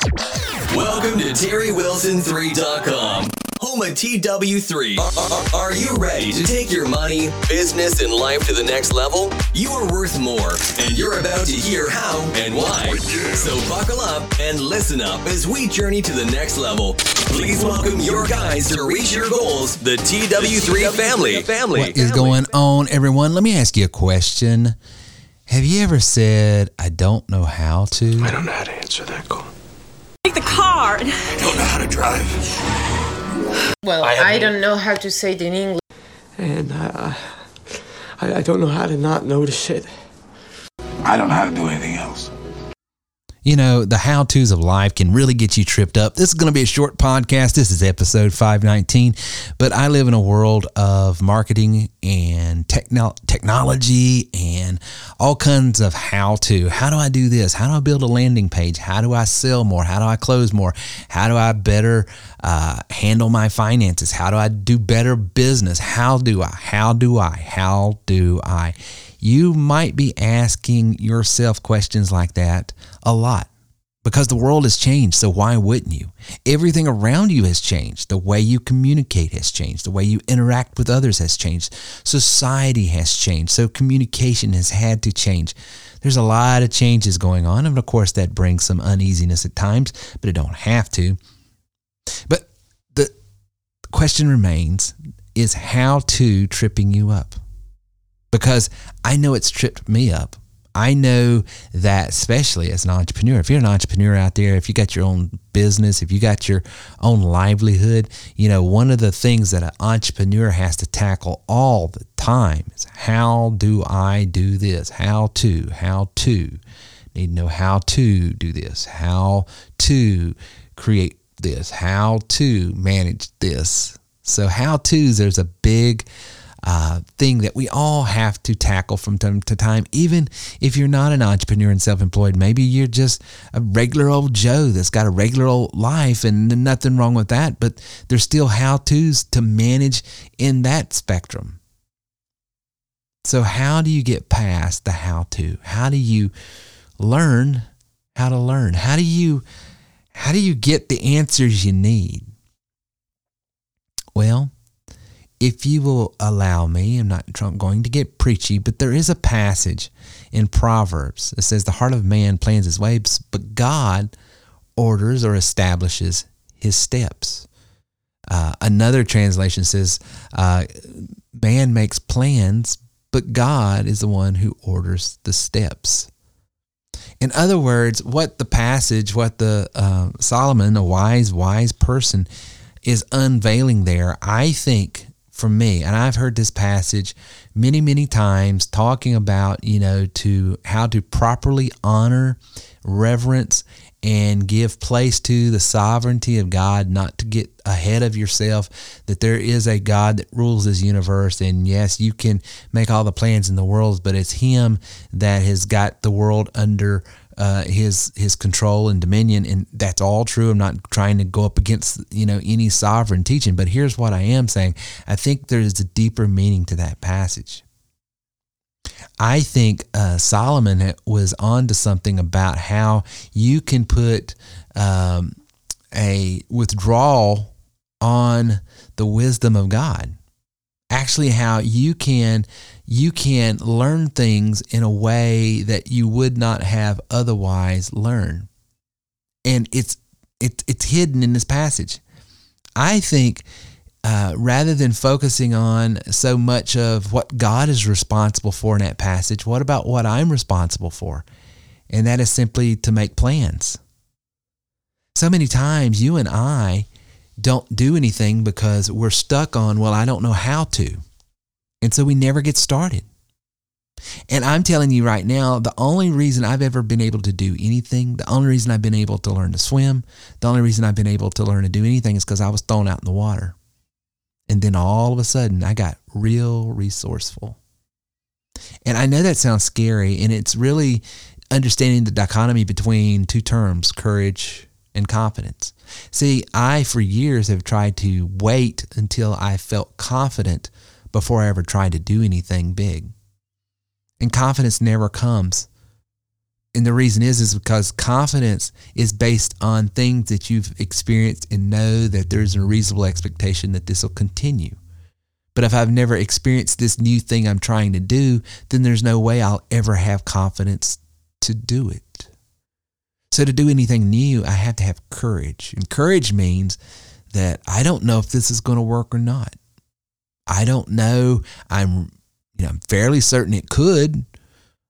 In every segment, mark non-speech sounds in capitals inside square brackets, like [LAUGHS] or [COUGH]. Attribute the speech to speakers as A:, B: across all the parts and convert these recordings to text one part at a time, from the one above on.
A: Welcome to TerryWilson3.com, home of TW3. Are, are you ready to take your money, business, and life to the next level? You are worth more, and you're about to hear how and why. So buckle up and listen up as we journey to the next level. Please welcome your guys to reach your goals, the TW3 family. Family.
B: What is going on, everyone? Let me ask you a question. Have you ever said, I don't know how to?
C: I don't know how to answer that call.
D: Take the car.
C: I don't know how to drive.
E: Well,
C: I
E: I, don't know how to say it in English.
C: And I, I, I don't know how to not notice it.
F: I don't know how to do anything else.
B: You know, the how to's of life can really get you tripped up. This is going to be a short podcast. This is episode 519. But I live in a world of marketing and techno- technology and all kinds of how to. How do I do this? How do I build a landing page? How do I sell more? How do I close more? How do I better uh, handle my finances? How do I do better business? How do I? How do I? How do I? You might be asking yourself questions like that a lot because the world has changed. So why wouldn't you? Everything around you has changed. The way you communicate has changed. The way you interact with others has changed. Society has changed. So communication has had to change. There's a lot of changes going on. And of course, that brings some uneasiness at times, but it don't have to. But the question remains is how to tripping you up? Because I know it's tripped me up. I know that, especially as an entrepreneur, if you're an entrepreneur out there, if you got your own business, if you got your own livelihood, you know, one of the things that an entrepreneur has to tackle all the time is how do I do this? How to, how to. Need to know how to do this, how to create this, how to manage this. So, how to's, there's a big uh, thing that we all have to tackle from time to time, even if you're not an entrepreneur and self employed. Maybe you're just a regular old Joe that's got a regular old life and nothing wrong with that, but there's still how to's to manage in that spectrum. So, how do you get past the how to? How do you learn how to learn? How do you how do you get the answers you need? Well, if you will allow me, I'm not going to get preachy, but there is a passage in Proverbs that says, The heart of man plans his ways, but God orders or establishes his steps. Uh, another translation says, uh, Man makes plans, but God is the one who orders the steps. In other words, what the passage, what the uh, Solomon, a wise, wise person, is unveiling there, I think for me, and I've heard this passage many, many times talking about, you know, to how to properly honor, reverence, and give place to the sovereignty of God, not to get ahead of yourself, that there is a God that rules this universe. And yes, you can make all the plans in the world, but it's Him that has got the world under uh, his his control and dominion, and that's all true. I'm not trying to go up against you know any sovereign teaching, but here's what I am saying: I think there is a deeper meaning to that passage. I think uh, Solomon was onto something about how you can put um, a withdrawal on the wisdom of God. Actually, how you can you can learn things in a way that you would not have otherwise learned, and it's it's it's hidden in this passage. I think uh, rather than focusing on so much of what God is responsible for in that passage, what about what I'm responsible for? And that is simply to make plans. So many times you and I don't do anything because we're stuck on, well, I don't know how to. And so we never get started. And I'm telling you right now, the only reason I've ever been able to do anything, the only reason I've been able to learn to swim, the only reason I've been able to learn to do anything is because I was thrown out in the water. And then all of a sudden, I got real resourceful. And I know that sounds scary, and it's really understanding the dichotomy between two terms courage and confidence. See, I, for years, have tried to wait until I felt confident before I ever tried to do anything big. And confidence never comes And the reason is is because confidence is based on things that you've experienced and know that there's a reasonable expectation that this will continue. But if I've never experienced this new thing I'm trying to do, then there's no way I'll ever have confidence to do it. So to do anything new, I have to have courage. And courage means that I don't know if this is going to work or not. I don't know. I'm you know, I'm fairly certain it could.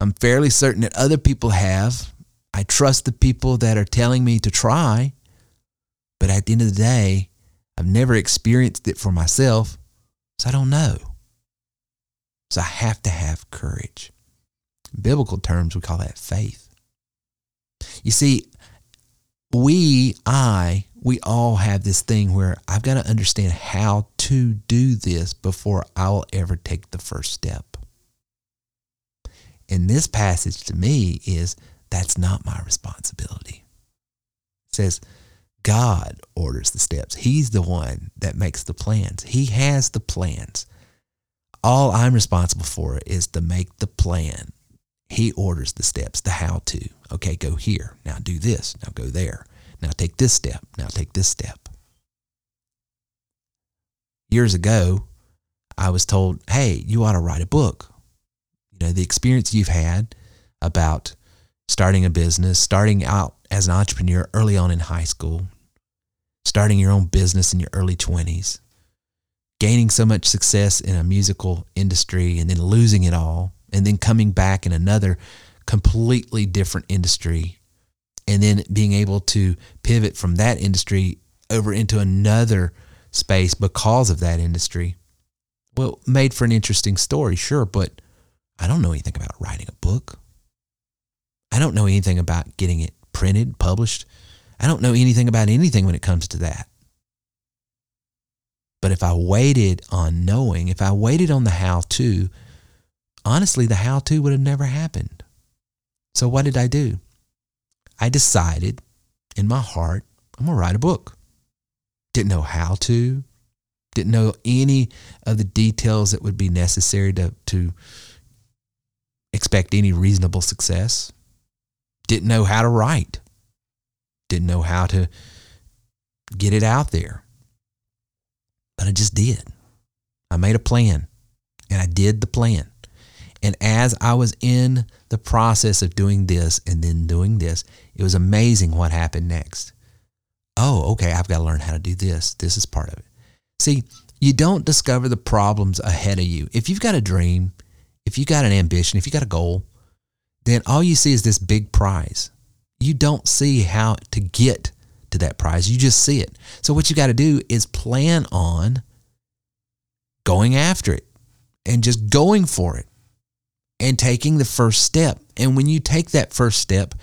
B: I'm fairly certain that other people have. I trust the people that are telling me to try. But at the end of the day, I've never experienced it for myself, so I don't know. So I have to have courage. In biblical terms, we call that faith. You see, we, I, we all have this thing where I've got to understand how to do this before I'll ever take the first step. And this passage to me is that's not my responsibility. It says, God orders the steps. He's the one that makes the plans. He has the plans. All I'm responsible for is to make the plan. He orders the steps, the how to. Okay, go here. Now do this. Now go there. Now take this step. Now take this step. Years ago, I was told, hey, you ought to write a book. You know, the experience you've had about starting a business, starting out as an entrepreneur early on in high school, starting your own business in your early 20s, gaining so much success in a musical industry and then losing it all, and then coming back in another completely different industry and then being able to pivot from that industry over into another space because of that industry. Well, made for an interesting story, sure, but I don't know anything about writing a book. I don't know anything about getting it printed, published. I don't know anything about anything when it comes to that. But if I waited on knowing, if I waited on the how to, honestly, the how to would have never happened. So what did I do? I decided in my heart, I'm going to write a book. Didn't know how to, didn't know any of the details that would be necessary to, to expect any reasonable success. Didn't know how to write. Didn't know how to get it out there. But I just did. I made a plan and I did the plan. And as I was in the process of doing this and then doing this, it was amazing what happened next. Oh, okay, I've got to learn how to do this. This is part of it. See, you don't discover the problems ahead of you. If you've got a dream, if you got an ambition, if you got a goal, then all you see is this big prize. You don't see how to get to that prize. You just see it. So what you got to do is plan on going after it and just going for it and taking the first step. And when you take that first step,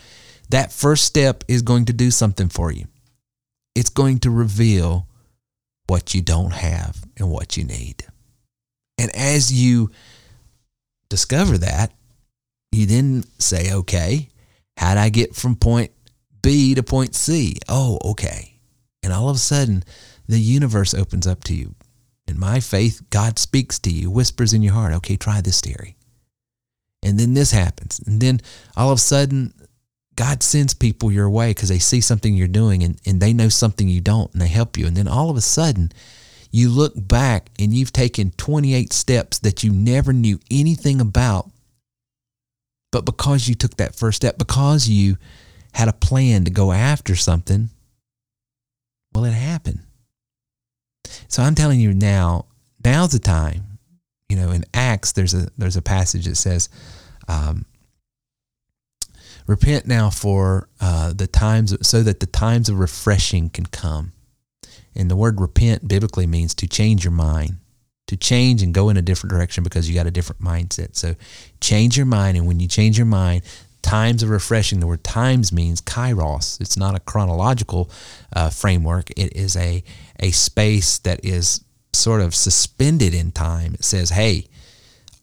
B: that first step is going to do something for you. It's going to reveal what you don't have and what you need. And as you discover that, you then say, okay, how did I get from point B to point C? Oh, okay. And all of a sudden, the universe opens up to you. In my faith, God speaks to you, whispers in your heart, okay, try this theory. And then this happens. And then all of a sudden, God sends people your way because they see something you're doing and, and they know something you don't and they help you. And then all of a sudden, you look back and you've taken 28 steps that you never knew anything about. But because you took that first step, because you had a plan to go after something, well, it happened. So I'm telling you now, now's the time know, in Acts, there's a there's a passage that says, um, "Repent now for uh, the times, so that the times of refreshing can come." And the word repent biblically means to change your mind, to change and go in a different direction because you got a different mindset. So change your mind, and when you change your mind, times of refreshing. The word times means kairos. It's not a chronological uh, framework. It is a a space that is sort of suspended in time. It says, hey,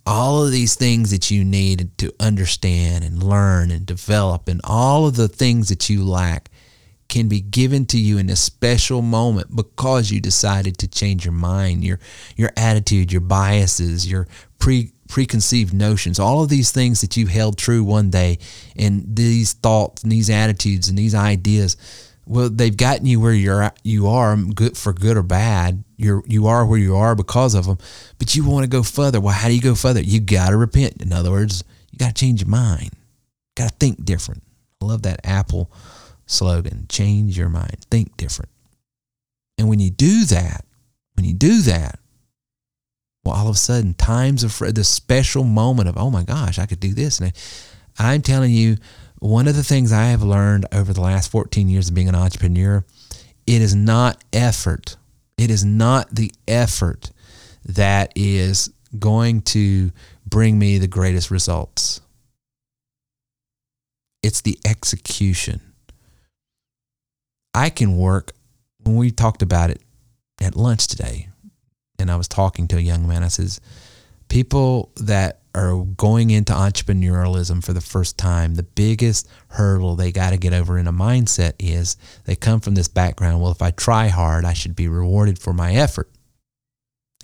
B: all of these things that you need to understand and learn and develop, and all of the things that you lack can be given to you in a special moment because you decided to change your mind, your your attitude, your biases, your pre preconceived notions, all of these things that you held true one day, and these thoughts and these attitudes and these ideas, well, they've gotten you where you're at, you are, good for good or bad. You're you are where you are because of them, but you want to go further. Well, how do you go further? You got to repent. In other words, you got to change your mind. Got to think different. I love that Apple slogan: "Change your mind, think different." And when you do that, when you do that, well, all of a sudden, times of the special moment of, oh my gosh, I could do this. And I'm telling you, one of the things I have learned over the last 14 years of being an entrepreneur, it is not effort. It is not the effort that is going to bring me the greatest results. It's the execution. I can work, when we talked about it at lunch today, and I was talking to a young man, I says, people that are going into entrepreneurialism for the first time, the biggest hurdle they got to get over in a mindset is they come from this background. Well, if I try hard, I should be rewarded for my effort.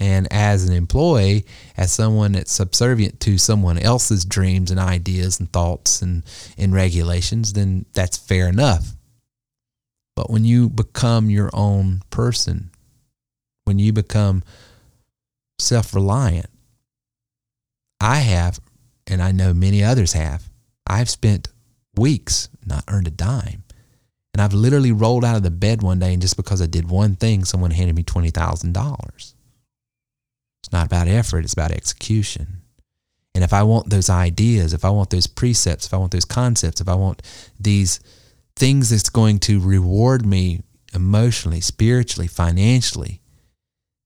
B: And as an employee, as someone that's subservient to someone else's dreams and ideas and thoughts and, and regulations, then that's fair enough. But when you become your own person, when you become self reliant, I have, and I know many others have, I've spent weeks not earned a dime. And I've literally rolled out of the bed one day and just because I did one thing, someone handed me $20,000. It's not about effort, it's about execution. And if I want those ideas, if I want those precepts, if I want those concepts, if I want these things that's going to reward me emotionally, spiritually, financially,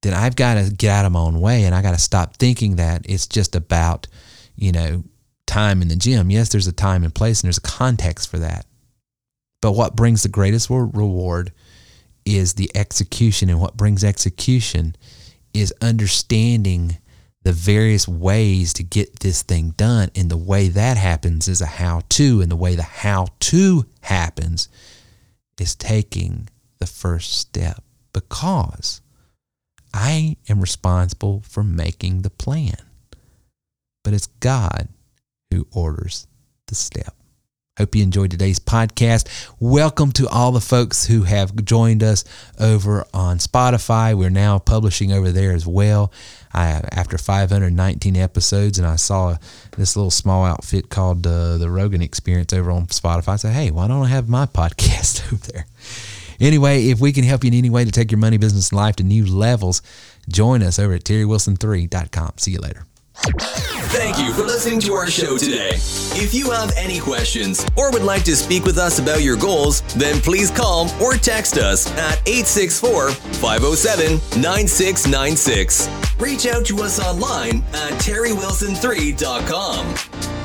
B: then I've got to get out of my own way and I got to stop thinking that it's just about, you know, time in the gym. Yes, there's a time and place and there's a context for that. But what brings the greatest reward is the execution. And what brings execution is understanding the various ways to get this thing done. And the way that happens is a how to. And the way the how to happens is taking the first step because I am responsible for making the plan. But it's God who orders the step. Hope you enjoyed today's podcast. Welcome to all the folks who have joined us over on Spotify. We're now publishing over there as well. I, after 519 episodes, and I saw this little small outfit called uh, the Rogan Experience over on Spotify. I said, "Hey, why don't I have my [LAUGHS] podcast over there?" Anyway, if we can help you in any way to take your money, business, and life to new levels, join us over at terrywilson3.com. See you later.
A: Thank you for listening to our show today. If you have any questions or would like to speak with us about your goals, then please call or text us at 864 507 9696. Reach out to us online at terrywilson3.com.